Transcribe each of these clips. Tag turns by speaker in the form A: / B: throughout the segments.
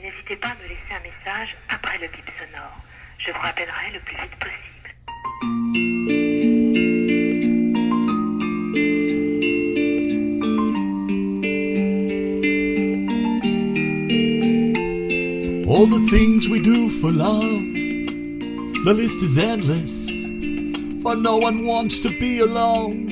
A: n'hésitez pas à me laisser un message après le bip sonore. Je vous rappellerai le plus vite possible.
B: All the things we do for love, the list is endless. For no one wants to be alone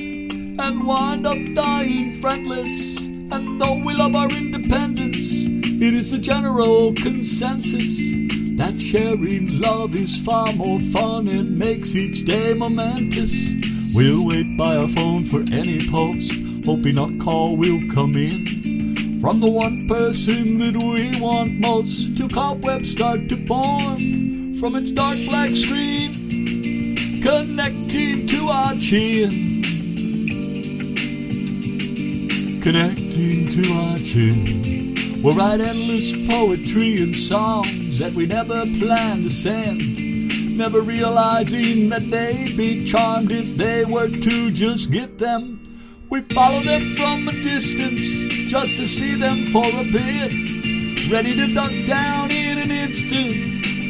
B: and wind up dying friendless. And though we love our independence, it is the general consensus that sharing love is far more fun and makes each day momentous. We'll wait by our phone for any post, hoping a call will come in. From the one person that we want most to cobwebs start to form from its dark black screen, connecting to our chin. Connecting to our chin. We'll write endless poetry and songs that we never planned to send. Never realizing that they'd be charmed if they were to just get them. We follow them from a distance just to see them for a bit. Ready to duck down in an instant,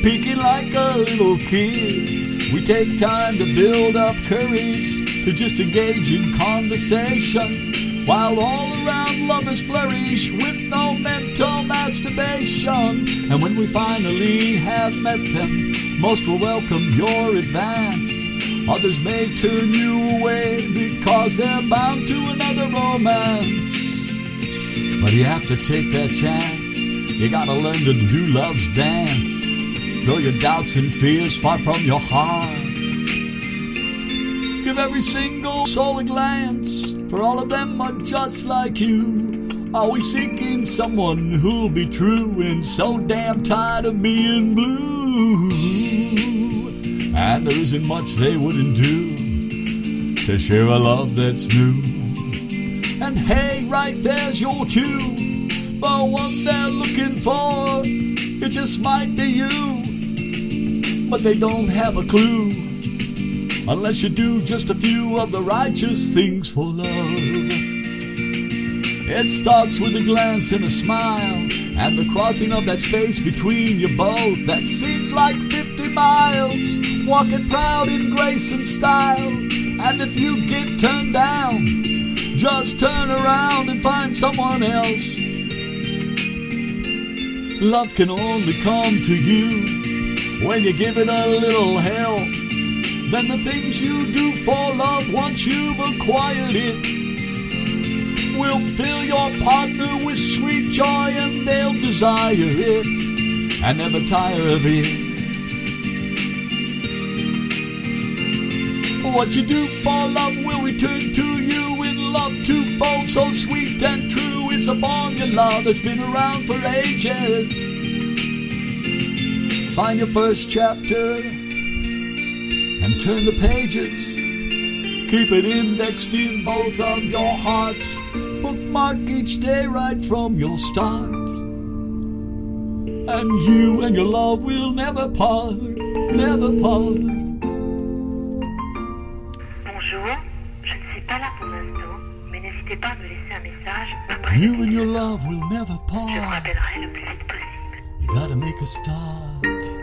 B: peeking like a little kid. We take time to build up courage to just engage in conversation. While all around lovers flourish with no mental masturbation. And when we finally have met them, most will welcome your advance. Others may turn you away because they're bound to another romance. But you have to take that chance. You gotta learn to do love's dance. Throw your doubts and fears far from your heart. Give every single soul a glance, for all of them are just like you. Always seeking someone who'll be true and so damn tired of being blue. And there isn't much they wouldn't do to share a love that's new. And hey, right there's your cue. The one they're looking for, it just might be you. But they don't have a clue unless you do just a few of the righteous things for love. It starts with a glance and a smile, and the crossing of that space between you both that seems like 50 miles. Walking proud in grace and style, and if you get turned down, just turn around and find someone else. Love can only come to you when you give it a little help. Then the things you do for love once you've acquired it will fill your partner with sweet joy and they'll desire it and never tire of it. What you do for love will return to you in love twofold, so sweet and true. It's a formula that's been around for ages. Find your first chapter and turn the pages. Keep it indexed in both of your hearts. Bookmark each day right from your start. And you and your love will never part, never part.
A: Bonjour, je ne suis pas là pour l'instant, mais n'hésitez pas à me laisser un message après
B: You and your love will never part.
A: Je vous rappellerai le plus vite possible.
B: You gotta make a start.